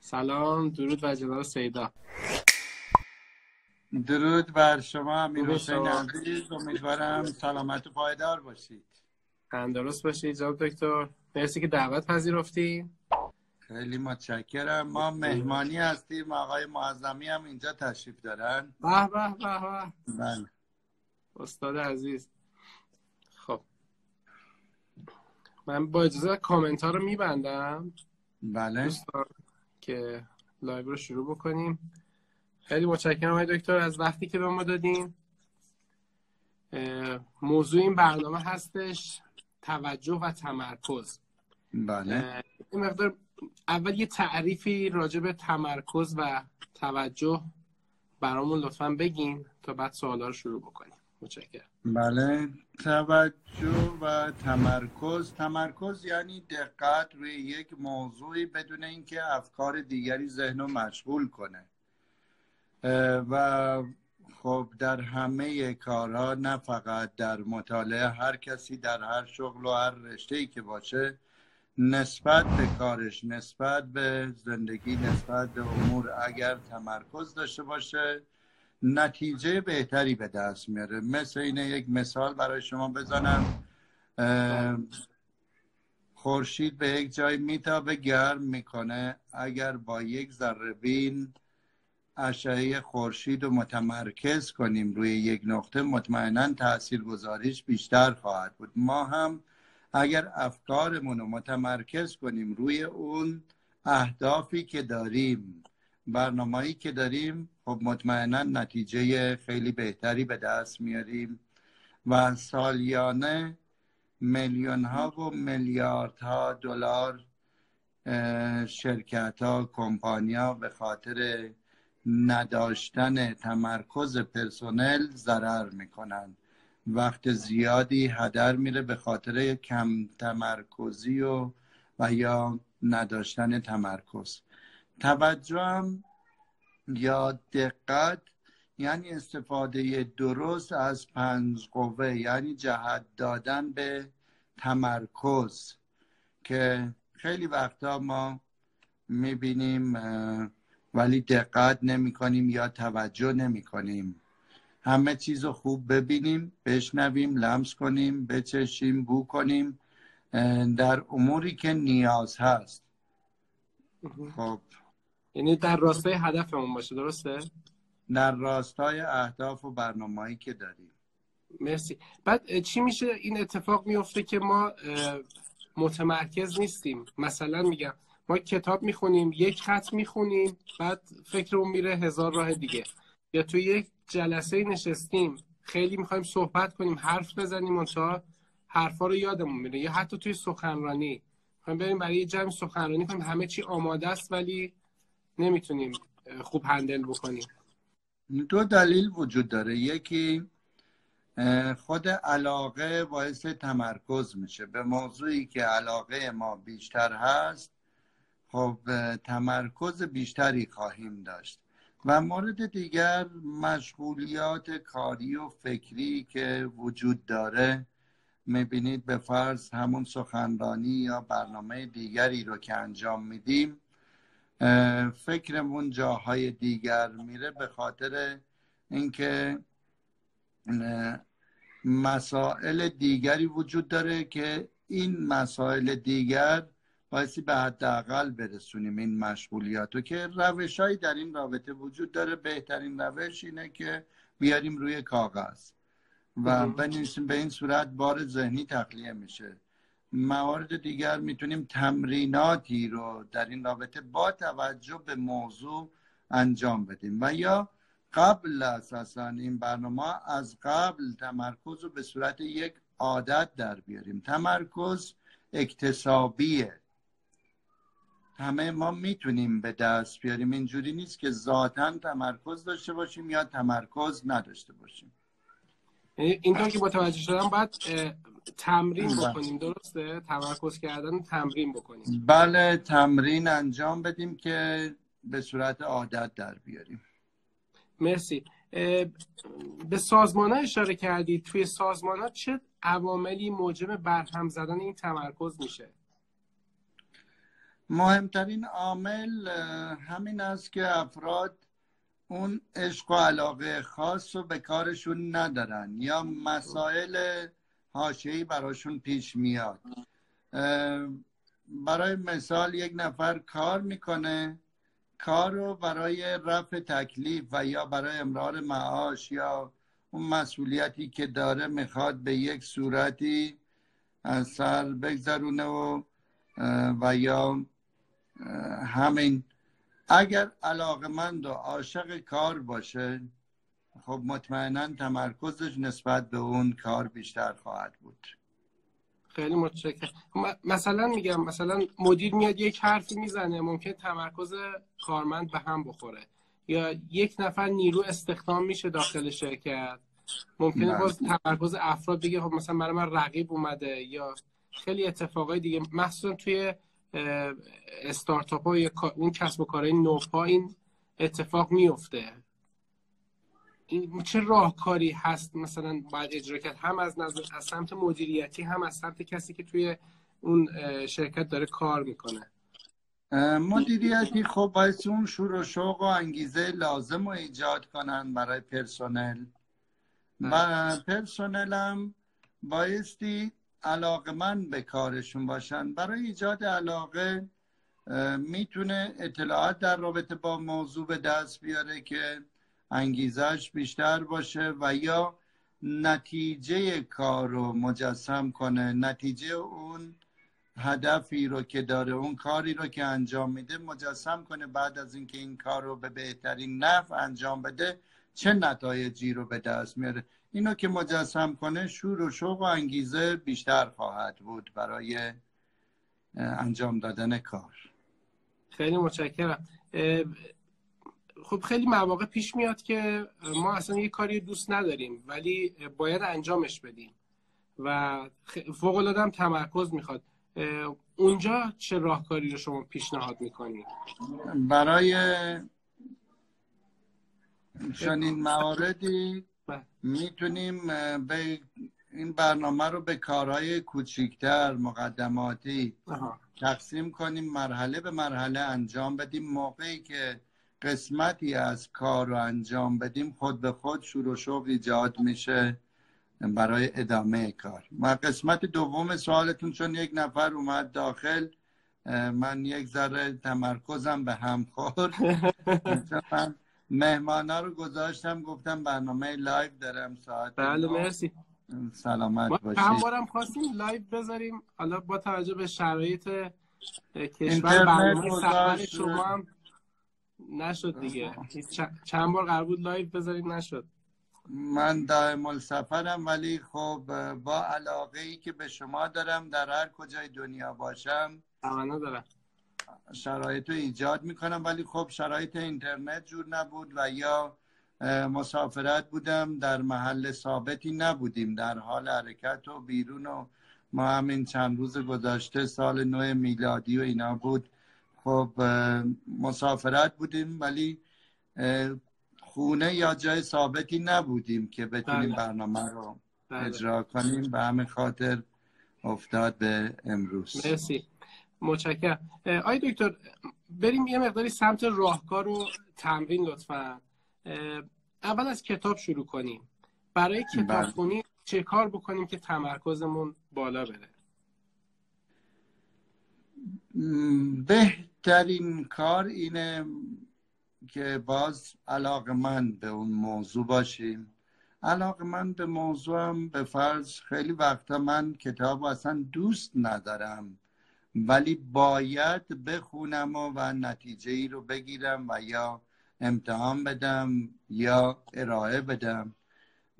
سلام درود و جناب سیدا. درود بر شما امیر حسین عزیز. امیدوارم سلامت و پایدار باشید. درست باشید جناب دکتر. مرسی که دعوت پذیرفتی خیلی متشکرم. ما مهمانی هستیم. آقای معظمی هم اینجا تشریف دارن. به به به به. بله. استاد عزیز. خب. من با اجازه کامنت ها رو میبندم. بله. دوستان. که live رو شروع بکنیم. خیلی متشکرم آقای دکتر از وقتی که به ما دادین. موضوع این برنامه هستش توجه و تمرکز. بله. این مقدار اول یه تعریفی راجع به تمرکز و توجه برامون لطفا بگین تا بعد سوالا رو شروع بکنیم. متشکرم. بله توجه و تمرکز. تمرکز یعنی دقت روی یک موضوعی بدون اینکه افکار دیگری ذهن رو مشغول کنه. و خب در همه کارها نه فقط در مطالعه هر کسی در هر شغل و هر رشته ای که باشه نسبت به کارش نسبت به زندگی نسبت به امور اگر تمرکز داشته باشه نتیجه بهتری به دست میاره. مثل اینه یک مثال برای شما بزنم. خورشید به یک جای میتابه گرم می‌کنه. اگر با یک ذره بین اشعه خورشید رو متمرکز کنیم روی یک نقطه مطمئنا تأثیر گذاریش بیشتر خواهد بود. ما هم اگر افکارمون رو متمرکز کنیم روی اون اهدافی که داریم برنامه‌ای که داریم خب مطمئنا نتیجه خیلی بهتری به دست میاریم و سالیانه میلیون ها و میلیارد ها دلار شرکت ها کمپانی ها به خاطر نداشتن تمرکز پرسنل ضرر می‌کنن وقت زیادی هدر میره به خاطر کم تمرکزی و و یا نداشتن تمرکز. توجه هم یا دقت یعنی استفاده درست از پنج قوه یعنی جهت دادن به تمرکز که خیلی وقتا ما می‌بینیم ولی دقت نمی کنیم یا توجه نمی کنیم همه چیز رو خوب ببینیم بشنویم لمس کنیم بچشیم بو کنیم در اموری که نیاز هست. خب. یعنی در راستای هدفمون باشه درسته؟ در راستای اهداف و برنامه‌ای که داریم. مرسی. بعد چی میشه؟ این اتفاق میفته که ما متمرکز نیستیم. مثلا میگم ما کتاب می‌خونیم یک خط می‌خونیم بعد فکرمون میره هزار راه دیگه. یا تو یک جلسه نشستیم خیلی می‌خوایم صحبت کنیم حرف بزنیم منتها حرفا رو یادمون میره. یا حتی توی سخنرانی. می‌خوایم بریم برای یه جمع سخنرانی کنیم. همه چی آماده است ولی نمی‌تونیم خوب هندل بکنیم. دو دلیل وجود داره. یکی خود علاقه باعث تمرکز میشه. به موضوعی که علاقه ما بیشتر هست خب تمرکز بیشتری خواهیم داشت. و مورد دیگر مشغولیات کاری و فکری که وجود داره می‌بینید به فرض همون سخنرانی یا برنامه دیگری رو که انجام میدیم. فکرمون جاهای دیگر میره به خاطر اینکه مسائل دیگری وجود داره که این مسائل دیگر بایستی به حداقل برسونیم این مشغولیات رو که روش در این رابطه وجود داره. بهترین روش اینه که بیاریم روی کاغذ و بنویسیم به این صورت بار ذهنی تخلیه میشه. موارد دیگر می‌تونیم تمریناتی رو در این رابطه با توجه به موضوع انجام بدیم. و یا قبل اساسا این برنامه از قبل تمرکز رو به صورت یک عادت در بیاریم. تمرکز اکتسابیه. همه ما می‌تونیم به دست بیاریم. اینجوری نیست که ذاتا تمرکز داشته باشیم یا تمرکز نداشته باشیم. اینطور که متوجه شدم باید تمرین بله. بکنیم درسته؟ تمرکز کردن تمرین بکنیم. بله تمرین انجام بدیم که به صورت عادت در بیاریم. مرسی. به سازمان ها اشاره کردید توی سازمان ها چه عواملی موجب برهم زدن این تمرکز میشه؟ مهمترین عامل همین است که افراد اون عشق و علاقه خاص رو به کارشون ندارن یا مسائل حاشعی براشون پیش میاد. برای مثال یک نفر کار می‌کنه کار رو برای رفع تکلیف و یا برای امرار معاش یا اون مسئولیتی که داره می‌خواد به یک صورتی از سر بگذرونه و و یا همین. اگر علاقمند و عاشق کار باشه خب مطمئنا تمرکزش نسبت به اون کار بیشتر خواهد بود. خیلی متشکرم. مثلا میگم مثلا مدیر میاد یک حرفی می‌زنه ممکن تمرکز کارمند به هم بخوره. یا یک نفر نیرو استخدام میشه داخل شرکت. ممکنه بله. باز تمرکز افراد بگه خب مثلا برای من رقیب اومده یا خیلی اتفاقای دیگه. مخصوصا توی استارتاپ ها یا اون کسب و کارهای نوپا این اتفاق میفته. این چه راهکاری هست مثلا باید اجرا کرد؟ هم از نظر از سمت مدیریتی هم از سمت کسی که توی اون شرکت داره کار می‌کنه. مدیریتی خب باید اون شور و شوق و انگیزه لازم رو ایجاد کنن برای پرسنل. و بله. پرسنل هم بایستی علاقه من به کارشون باشن. برای ایجاد علاقه می‌تونه اطلاعات در رابطه با موضوع به دست بیاره که انگیزش بیشتر باشه و یا نتیجه کار رو مجسم کنه. نتیجه اون هدفی رو که داره اون کاری رو که انجام میده مجسم کنه. بعد از اینکه این کار رو به بهترین نفع انجام بده چه نتایجی رو به دست میاره؟ اینو که مجسم کنه شور و شوق و انگیزه بیشتر خواهد بود برای انجام دادن کار. خیلی متشکرم. خب خیلی مواقع پیش میاد که ما اصلا یه کاری دوست نداریم ولی باید انجامش بدیم. و فوق العاده تمرکز می‌خواد. اونجا چه راهکاری رو شما پیشنهاد می‌کنید برای چنین مواردی. می‌تونیم به این برنامه رو به کارهای کوچیکتر مقدماتی تقسیم کنیم مرحله به مرحله انجام بدیم. موقعی که قسمتی از کار رو انجام بدیم خود به خود شروع شوق ایجاد میشه برای ادامه کار. و قسمت دوم سوالتون چون یک نفر اومد داخل من یک ذره تمرکزم به هم خورد. من مهمانا رو گذاشتم گفتم برنامه live دارم ساعت بله مرسی. سلامت باشید. هم بارم خواستیم live بذاریم. حالا با توجه به شرایط کشور برنامه سفر شما هم نشد دیگه. چند بار قرار بود live بذاریم؟ نشد. من دائم سفرم ولی خب با علاقه ای که به شما دارم در هر کجای دنیا باشم دارم. شرایط رو ایجاد می‌کنم. ولی خب شرایط اینترنت جور نبود و یا مسافرت بودم در محل ثابتی نبودیم. در حال حرکت و بیرون و ما همین چند روز گذشته سال نو میلادی و اینا بود. خب مسافرت بودیم ولی خونه یا جای ثابتی نبودیم که بتونیم بله. برنامه رو بله. اجرا کنیم. به همین خاطر افتاد به امروز. مرسی. متشکرم. آی دکتر بریم یه مقداری سمت راهکار و تمرین لطفا. اول از کتاب شروع کنیم. برای کتاب بله. خونی چه کار بکنیم که تمرکزمون بالا بره؟ بهترین کار اینه که باز علاقه من به اون موضوع باشیم. علاقه من به موضوعم به فرض خیلی وقتا من کتاب اصلا دوست ندارم ولی باید بخونم و, و نتیجه ای رو بگیرم و یا امتحان بدم یا ارائه بدم.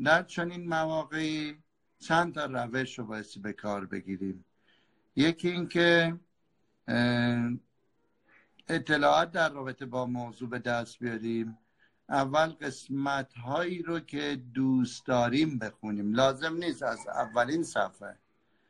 در چنین مواقعی چند تا روش رو باید به کار بگیریم. یکی اینکه اطلاعات در رابطه با موضوع به دست بیاریم. اول قسمت هایی رو که دوست داریم بخونیم. لازم نیست از اولین صفحه.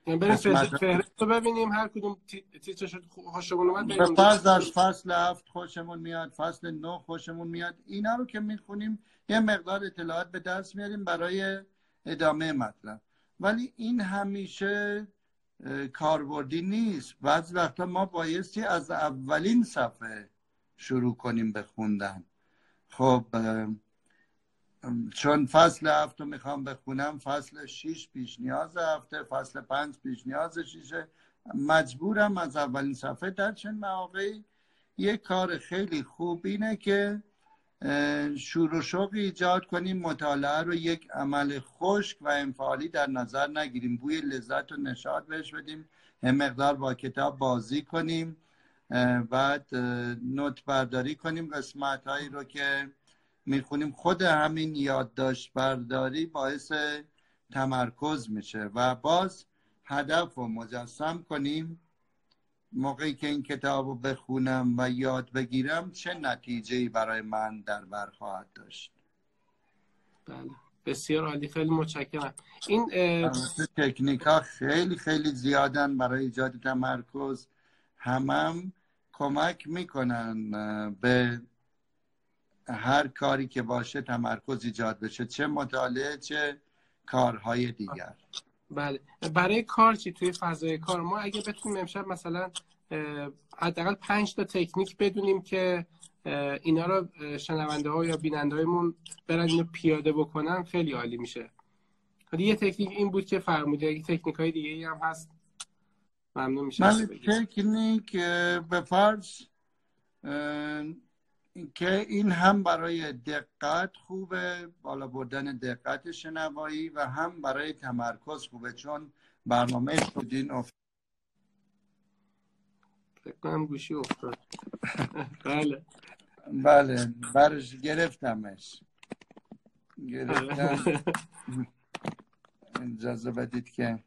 بریم فهرست رو ببینیم هر کدوم تیترش خوشمون اومد فصل از فصل هفت خوشمون میاد فصل نه خوشمون میاد. اینا رو که می‌خونیم یه مقدار اطلاعات به دست میاریم برای ادامه مطلب. ولی این همیشه کاربردی نیست. بعض وقتا ما بایستی از اولین صفحه شروع کنیم به خوندن. خب چون فصل هفت رو می‌خوام بخونم فصل شیش پیش نیاز هفته فصل پنج پیش نیاز شیشه. مجبورم از اولین صفحه در چند مواقعی. یک کار خیلی خوب اینه که شور و شوق ایجاد کنیم مطالعه رو یک عمل خشک و انفعالی در نظر نگیریم. بوی لذت و نشاط بهش بدیم هم مقدار با کتاب بازی کنیم بعد نوت برداری کنیم قسمت هایی رو که می‌خونیم. خود همین یادداشت برداری باعث تمرکز میشه و باز هدف رو مجسم کنیم. موقعی که این کتاب رو بخونم و یاد بگیرم چه نتیجه برای من در بر خواهد داشت؟ بله. بسیار عالی. خیلی متشکرم. این تکنیک ها خیلی خیلی زیادن برای ایجاد تمرکز. همم کمک می‌کنن به هر کاری که باشه تمرکز ایجاد بشه چه مطالعه چه کارهای دیگر. بله. برای کار چی؟ توی فضای کار. ما اگه بتونیم امشب مثلا حداقل پنج تا تکنیک بدونیم که اینا رو شنونده ها یا بیننده هایمون برن اینو پیاده بکنن خیلی عالی میشه. یه تکنیک این بود که فرمودی اگه تکنیک های دیگه ای هم هست ممنون میشه من تکنیک به فرض که این هم برای دقت خوبه بالا بردن دقت شنوایی و هم برای تمرکز خوبه چون برنامه خودین افت فکر گوشی افتاد. بله. بله برش گرفتمش. گرفتم. اجازه بدید که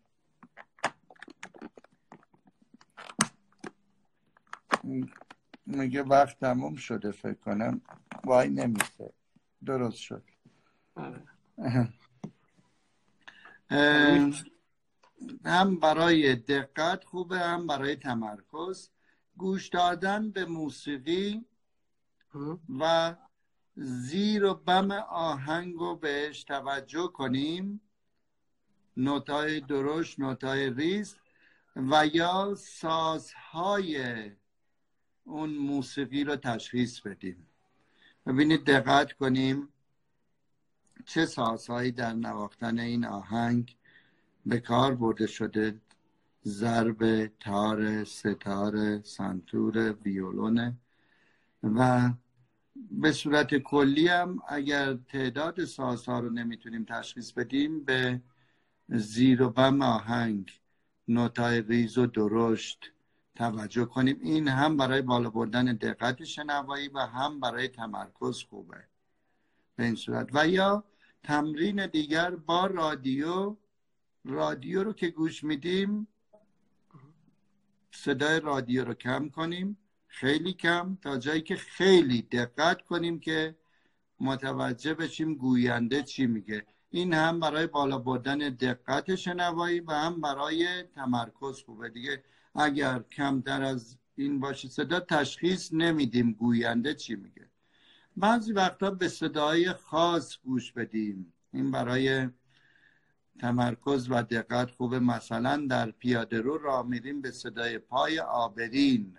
میگه وقت تموم شده فکر کنم. وای نمیشه درست شد. هم برای دقت خوبه هم برای تمرکز. گوش دادن به موسیقی و زیر و بم آهنگ رو بهش توجه کنیم. نوتای درشت نوتای ریز و یا سازهای اون موسیقی رو تشخیص بدیم. ببینید دقت کنیم چه سازهایی در نواختن این آهنگ به کار برده شده. ضرب تار ستاره سنتور ویولونه و به صورت کلی هم اگر تعداد سازها رو نمی‌تونیم تشخیص بدیم به زیر و بم آهنگ نوتای ریز و درشت توجه کنیم. این هم برای بالا بردن دقت شنوایی و هم برای تمرکز خوبه. به این صورت. و یا تمرین دیگر با رادیو. رادیو رو که گوش میدیم صدای رادیو رو کم کنیم. خیلی کم تا جایی که خیلی دقت کنیم که متوجه بشیم گوینده چی میگه. این هم برای بالا بردن دقت شنوایی و هم برای تمرکز خوبه. دیگه اگر کمتر از این باشه صدا تشخیص نمیدیم گوینده چی میگه. بعضی وقتا به صدای خاص گوش بدیم. این برای تمرکز و دقت خوبه. مثلا در پیاده رو را میریم به صدای پای آبرین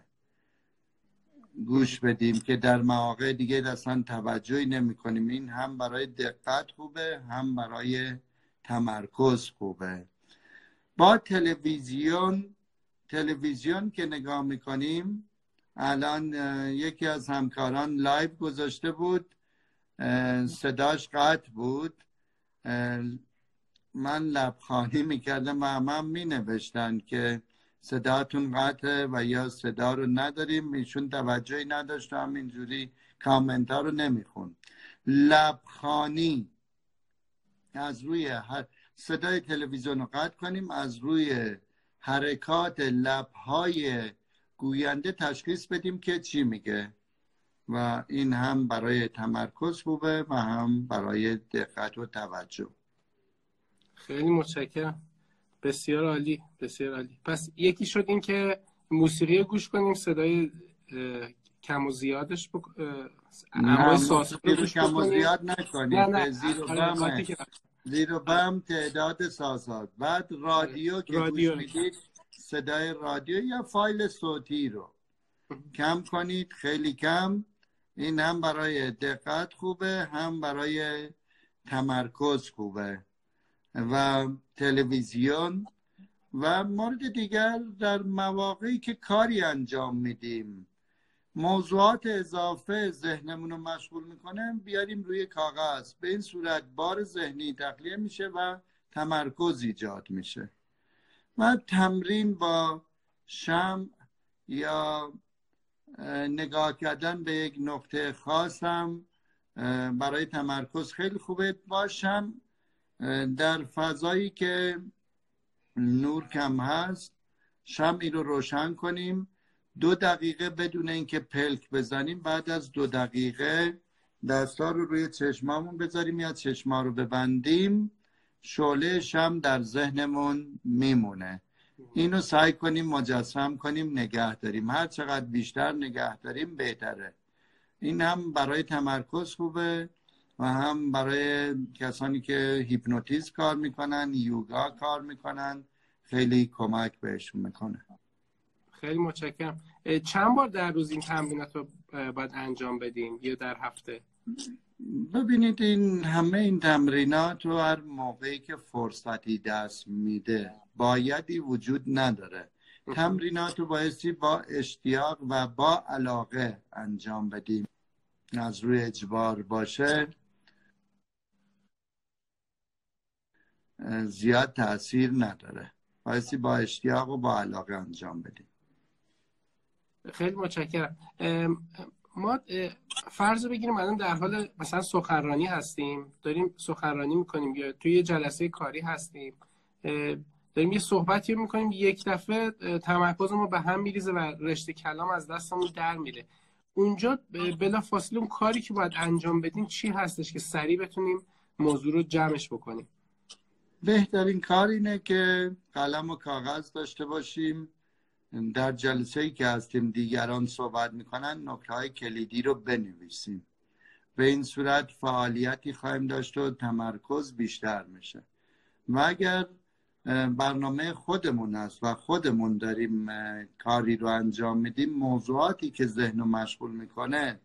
گوش بدیم که در مواقع دیگه اصلا توجهی نمی کنیم این هم برای دقت خوبه هم برای تمرکز خوبه. با تلویزیون تلویزیون که نگاه می‌کنیم الان یکی از همکاران live گذاشته بود صداش قطع بود. من لبخوانی می‌کردم و همه می نوشتن که صداتون قطعه و یا صدا رو نداریم. ایشون توجهی نداشت و همینجوری کامنت ها رو نمیخون لبخوانی از روی صدای تلویزیون رو قطع کنیم از روی حرکات لبهای گوینده تشخیص بدیم که چی میگه. و این هم برای تمرکز خوبه و هم برای دقت و توجه. خیلی متشکرم. بسیار عالی بسیار عالی. پس یکی شد این که موسیقی گوش کنیم صدای کم و زیادش بک... نه کم و زیاد نکنیم نه نه. بم زیر و بم تعداد سازات بعد رادیو که رادیو. گوش می‌دید صدای رادیو یا فایل صوتی رو؟ کم کنید خیلی کم. این هم برای دقت خوبه هم برای تمرکز خوبه. و تلویزیون و مورد دیگر در مواقعی که کاری انجام میدیم. موضوعات اضافه ذهنمون رو مشغول می‌کنه بیاریم روی کاغذ. به این صورت بار ذهنی تخلیه میشه و تمرکز ایجاد میشه. و تمرین با شم یا نگاه کردن به یک نقطه خاص هم برای تمرکز خیلی خوبه. باشم در فضایی که نور کم هست شمعی رو روشن کنیم. دو دقیقه بدون اینکه پلک بزنیم بعد از دو دقیقه دستا رو روی چشمامون بذاریم یا چشما رو ببندیم. شعله شم در ذهنمون میمونه. اینو سعی کنیم مجسم کنیم نگه داریم. هر چقدر بیشتر نگه داریم بهتره. این هم برای تمرکز خوبه و هم برای کسانی که هیپنوتیزم کار می‌کنن یوگا کار می‌کنن خیلی کمک بهشون می‌کنه. خیلی متشکرم. چند بار در روز این تمرینات رو باید انجام بدیم یا در هفته؟ ببینید این همه این تمرینات رو هر موقعی که فرصتی دست میده بایدی وجود نداره. تمرینات رو بایستی با اشتیاق و با علاقه انجام بدیم. از روی اجبار باشه. زیاد تاثیر نداره. بایستی با اشتیاق و با علاقه انجام بدیم. خیلی متشکرم. ما فرض بگیریم الان در حال مثلا سخنرانی هستیم داریم سخنرانی می‌کنیم یا توی جلسه کاری هستیم داریم یه صحبتی می‌کنیم یک دفعه تمرکز ما به هم میریزه و رشته کلام از دستمون در میره. اونجا بلا فاصله اون کاری که باید انجام بدیم چی هستش که سریع بتونیم موضوع رو جمعش بکنیم؟ بهترین کار اینه که قلم و کاغذ داشته باشیم. در جلسه ای که هستیم دیگران صحبت می‌کنن نکته های کلیدی رو بنویسیم. به این صورت فعالیتی خواهیم داشت و تمرکز بیشتر میشه. و اگر برنامه خودمون است و خودمون داریم کاری رو انجام میدیم موضوعاتی که ذهن رو مشغول می‌کنه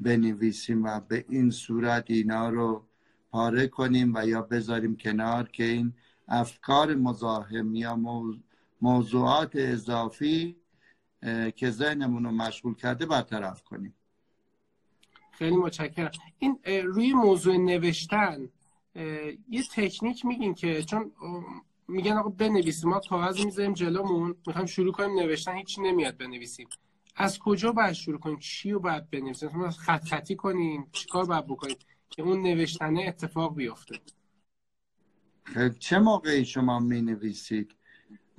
بنویسیم و به این صورت اینا رو پاره کنیم و یا بذاریم کنار که این افکار مزاحم یا موضوعات اضافی که ذهنمون رو مشغول کرده برطرف کنیم. خیلی متشکرم. این روی موضوع نوشتن یه تکنیک میگین که چون میگن آقا بنویسیم ما کاغذ می‌ذاریم جلومون می‌خوایم شروع کنیم نوشتن هیچی نمیاد بنویسیم. از کجا باید شروع کنیم؟ چی رو باید بنویسیم؟ مثلا خط خطی کنیم چیکار باید بکنیم که اون نوشتنه اتفاق بیفته؟ خب چه موقعی شما می نویسید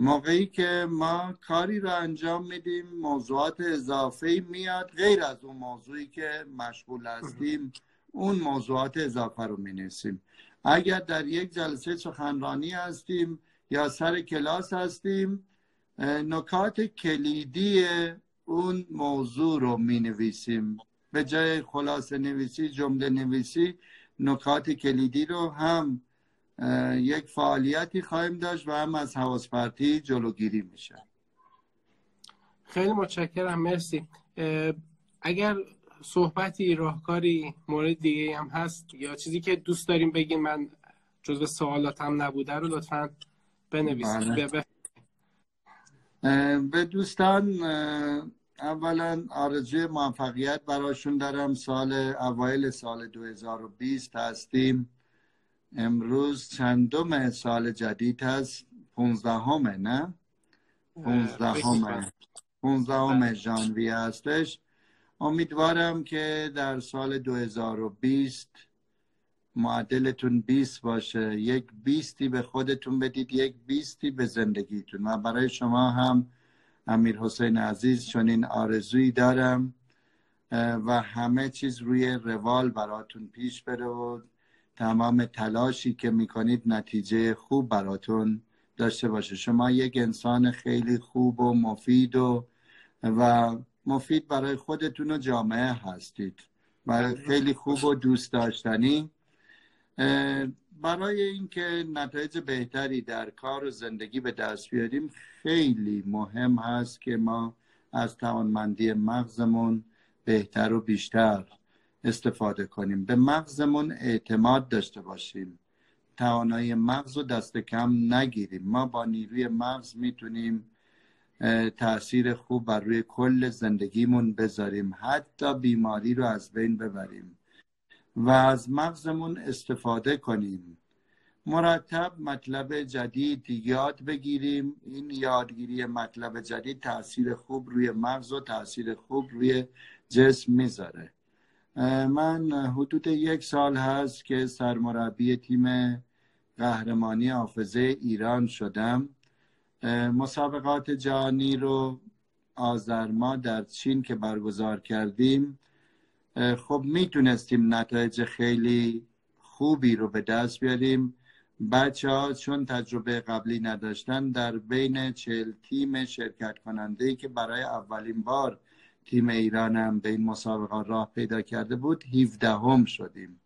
موقعی که ما کاری رو انجام میدیم موضوعات اضافه میاد غیر از اون موضوعی که مشغول هستیم اون موضوعات اضافه رو می نویسیم اگر در یک جلسه سخنرانی هستیم یا سر کلاس هستیم نکات کلیدی اون موضوع رو می نویسیم به جای خلاصه نویسی جمله نویسی نکات کلیدی رو هم یک فعالیتی خواهیم داشت و هم از حواس پرتی جلوگیری میشه. خیلی متشکرم مرسی. اگر صحبتی راهکاری مورد دیگه هم هست یا چیزی که دوست داریم بگین من جزو سوالاتم نبوده رو لطفا بنویسید. بله. به دوستان اولا آرزوی موفقیت براشون دارم. سال اوایل سال 2020 هستیم. امروز چندم سال جدید هست پونزدهمه نه؟ پونزدهمه. پونزدهم ژانویه هستش. امیدوارم که در سال 2020 معدلتون 20 باشه. یک بیستی به خودتون بدید یک بیستی به زندگیتون. و برای شما هم امیر حسین عزیز چنین آرزویی دارم و همه چیز روی روال براتون پیش بره و تمام تلاشی که می‌کنید نتیجه خوب براتون داشته باشه. شما یک انسان خیلی خوب و مفید و و مفید برای خودتون و جامعه هستید. و خیلی خوب. و دوست داشتنی. برای اینکه نتایج بهتری در کار و زندگی به دست بیاریم خیلی مهم هست که ما از توانمندی مغزمون بهتر و بیشتر استفاده کنیم. به مغزمون اعتماد داشته باشیم. توانایی مغز رو دست کم نگیریم. ما با نیروی مغز می‌تونیم تاثیر خوب بر روی کل زندگیمون بذاریم. حتی بیماری رو از بین ببریم و از مغزمون استفاده کنیم. مرتب مطلب جدید یاد بگیریم. این یادگیری مطلب جدید تاثیر خوب روی مغز و تاثیر خوب روی جسم می‌ذاره. من حدود یک سال هست که سرمربی تیم قهرمانی حافظه ایران شدم. مسابقات جهانی رو آذر ما در چین که برگزار کردیم خب می‌تونستیم نتایج خیلی خوبی رو به دست بیاریم. بچه ها چون تجربه قبلی نداشتن در بین چل تیم شرکت کننده که برای اولین بار تیم ایران هم به این مسابقه راه پیدا کرده بود. 17 هم شدیم.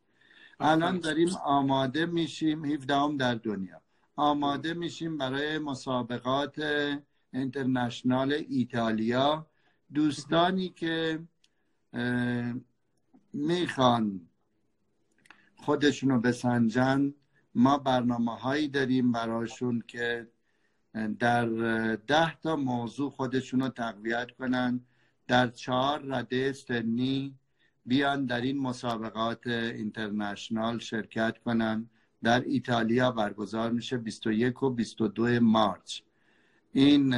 الان داریم آماده میشیم. 17 هم در دنیا. آماده میشیم برای مسابقات اینترنشنال ایتالیا. دوستانی که می‌خوان خودشونو بسنجن ما برنامه هایی داریم براشون که در ده تا موضوع خودشونو تقویت کنن. در چهار رده سنی بیان در این مسابقات اینترنشنال شرکت کنن در ایتالیا برگزار میشه 21 و 22 مارچ. این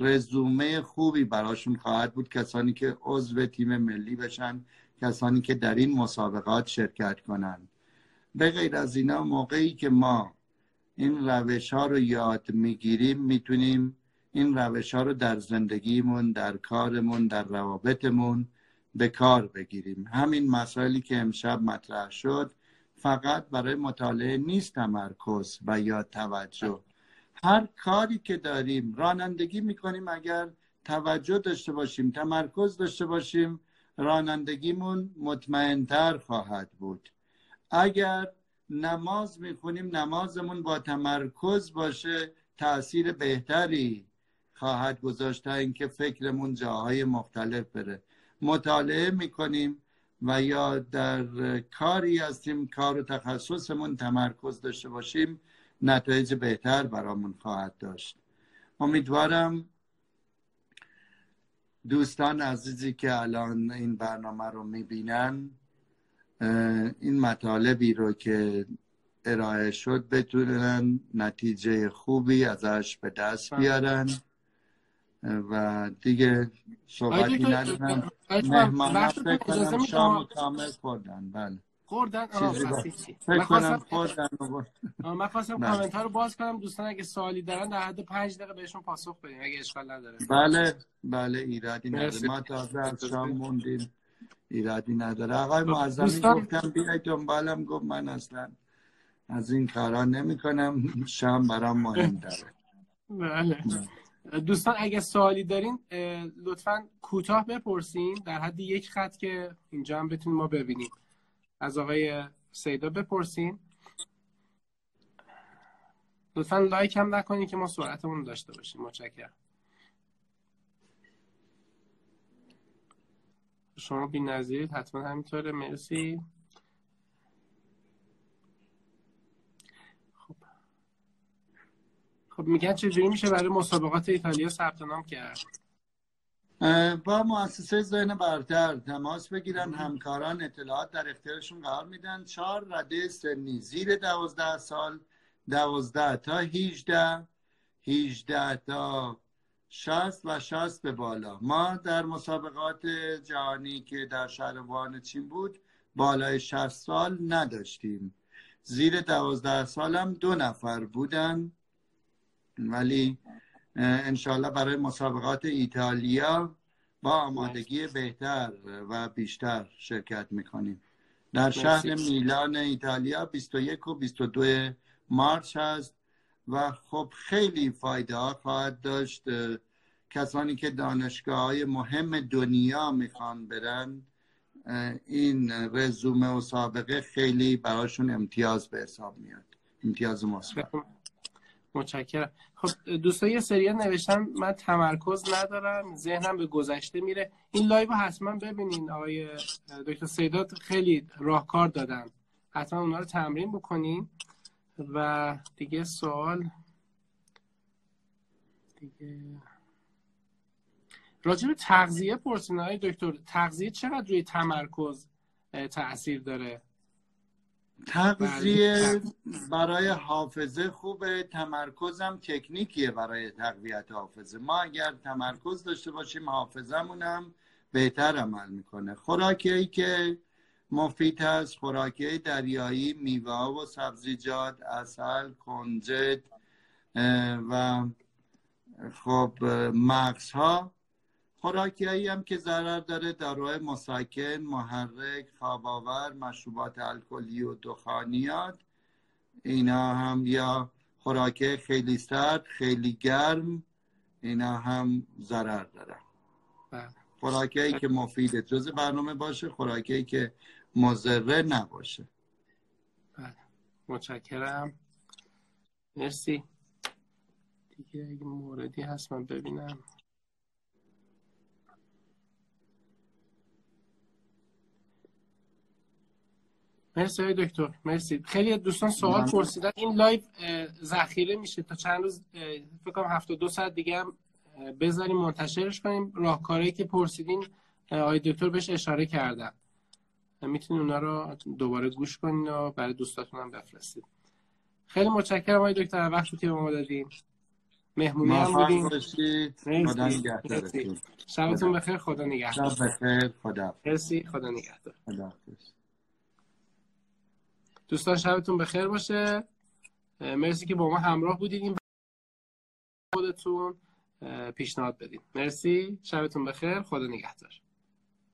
رزومه خوبی براشون خواهد بود کسانی که عضو تیم ملی بشن کسانی که در این مسابقات شرکت کنند. به غیر از اینا موقعی که ما این روش ها رو یاد می‌گیریم می‌تونیم این روش ها رو در زندگیمون در کارمون در روابطمون به کار بگیریم. همین مسائلی که امشب مطرح شد فقط برای مطالعه نیست تمرکز و یا توجه. هر کاری که داریم رانندگی می‌کنیم اگر توجه داشته باشیم تمرکز داشته باشیم رانندگیمون مطمئنتر خواهد بود. اگر نماز می‌خونیم نمازمون با تمرکز باشه تاثیر بهتری خواهد گذاشت تا اینکه فکرمون جاهای مختلف بره. مطالعه می‌کنیم و یا در کاری هستیم کار و تخصصمون تمرکز داشته باشیم نتایج بهتر برامون خواهد داشت. امیدوارم دوستان عزیزی که الان این برنامه رو می‌بینن این مطالبی رو که ارائه شد بتونن نتیجه خوبی ازش به دست بیارن. و دیگه صحبتی ندارم مهمان فکر کنم شام کامل خوردن. بله. خوردن؟ فکر کنم خوردن من خواستم کامنت رو باز کنم. دوستان اگه سوالی دارن در حد پنج دقیقه بهشون پاسخ بدیم اگه اشکال نداره. بله بله ایرادی نداره. ما تازه از شام موندیم. ایرادی نداره. آقای معظمی دوستان... گفتم بیای دنبالم. گفت من اصلا از این کارا نمی کنم شام برام مهم داره بله. دوستان اگه سوالی دارین لطفا کوتاه بپرسین. در حد یک خط که اینجا هم بتونیم ما ببینیم. از آقای سیدا بپرسین. لطفا لایک هم نکنین که ما سرعتمون داشته باشیم. متشکرم. شما بی نظیرید حتما همینطوره. مرسی. خب میگن چجوری میشه برای مسابقات ایتالیا ثبت نام کرد؟ با مؤسسه ذهن برتر تماس بگیرن همکاران اطلاعات در اختیارشون قرار میدن. چهار رده سنی زیر دوازده سال دوازده تا هیجده هیجده تا شست و شست به بالا. ما در مسابقات جهانی که در شهر وان چین بود بالای شست سال نداشتیم. زیر دوازده سال هم دو نفر بودن. ولی انشالله برای مسابقات ایتالیا با آمادگی بهتر و بیشتر شرکت می‌کنیم. در شهر میلان ایتالیا 21 و 22 مارچ هست و خب خیلی فایده ها خواهد داشت. کسانی که دانشگاه های مهم دنیا می‌خوان برن این رزومه و سابقه خیلی براشون امتیاز به حساب میاد. امتیاز مثبت متشکرم. خب دوستان یه سری نوشتن من تمرکز ندارم ذهنم به گذشته میره. این live حتما ببینین. آقای دکتر سیدات خیلی راهکار دادن. حتما اونا رو تمرین بکنین. و دیگه سوال دیگه. راجع به تغذیه پرسیدن. آقای دکتر تغذیه چقدر روی تمرکز تاثیر داره؟ تغذیه برای حافظه خوبه. تمرکزم تکنیکیه برای تقویت حافظه. ما اگر تمرکز داشته باشیم حافظمون هم بهتر عمل می‌کنه. خوراکی که مفید هست خوراکی دریایی میوه و سبزیجات اصل کنجد و خب مغز ها خوراکی هم که ضرر داره داروهای مساکن محرک خواباور مشروبات الکلی و دخانیات. اینا هم یا خوراکی خیلی سرد خیلی گرم اینا هم ضرر داره. بله. خوراکی که مفید جز برنامه باشه خوراکی که مضره نباشه. بله. متشکرم. مرسی. دیگه اگه موردی هست من ببینم. مرسی های دکتر مرسی. خیلی دوستان سوال پرسیدن. این لایو ذخیره میشه تا چند روز؟ فکر کنم 72 ساعت دیگه هم بذاریم منتشرش کنیم. راهکاری که پرسیدین آقای دکتر بهش اشاره کردن می‌تونید اونا رو دوباره گوش کنین و برای دوستاتون هم بفرستید. خیلی متشکرم آقای دکتر وقتی که به ما دادیم مهمونی هم بودیم شبتون بخیر. خدا نگهدار. شب بخیر. خدا مرسی. خدا نگهدار. خدا دوستان شبتون بخیر باشه. مرسی که با ما همراه بودید این خودتون پیشنهاد بدین. مرسی. شبتون بخیر. خدا نگهدار.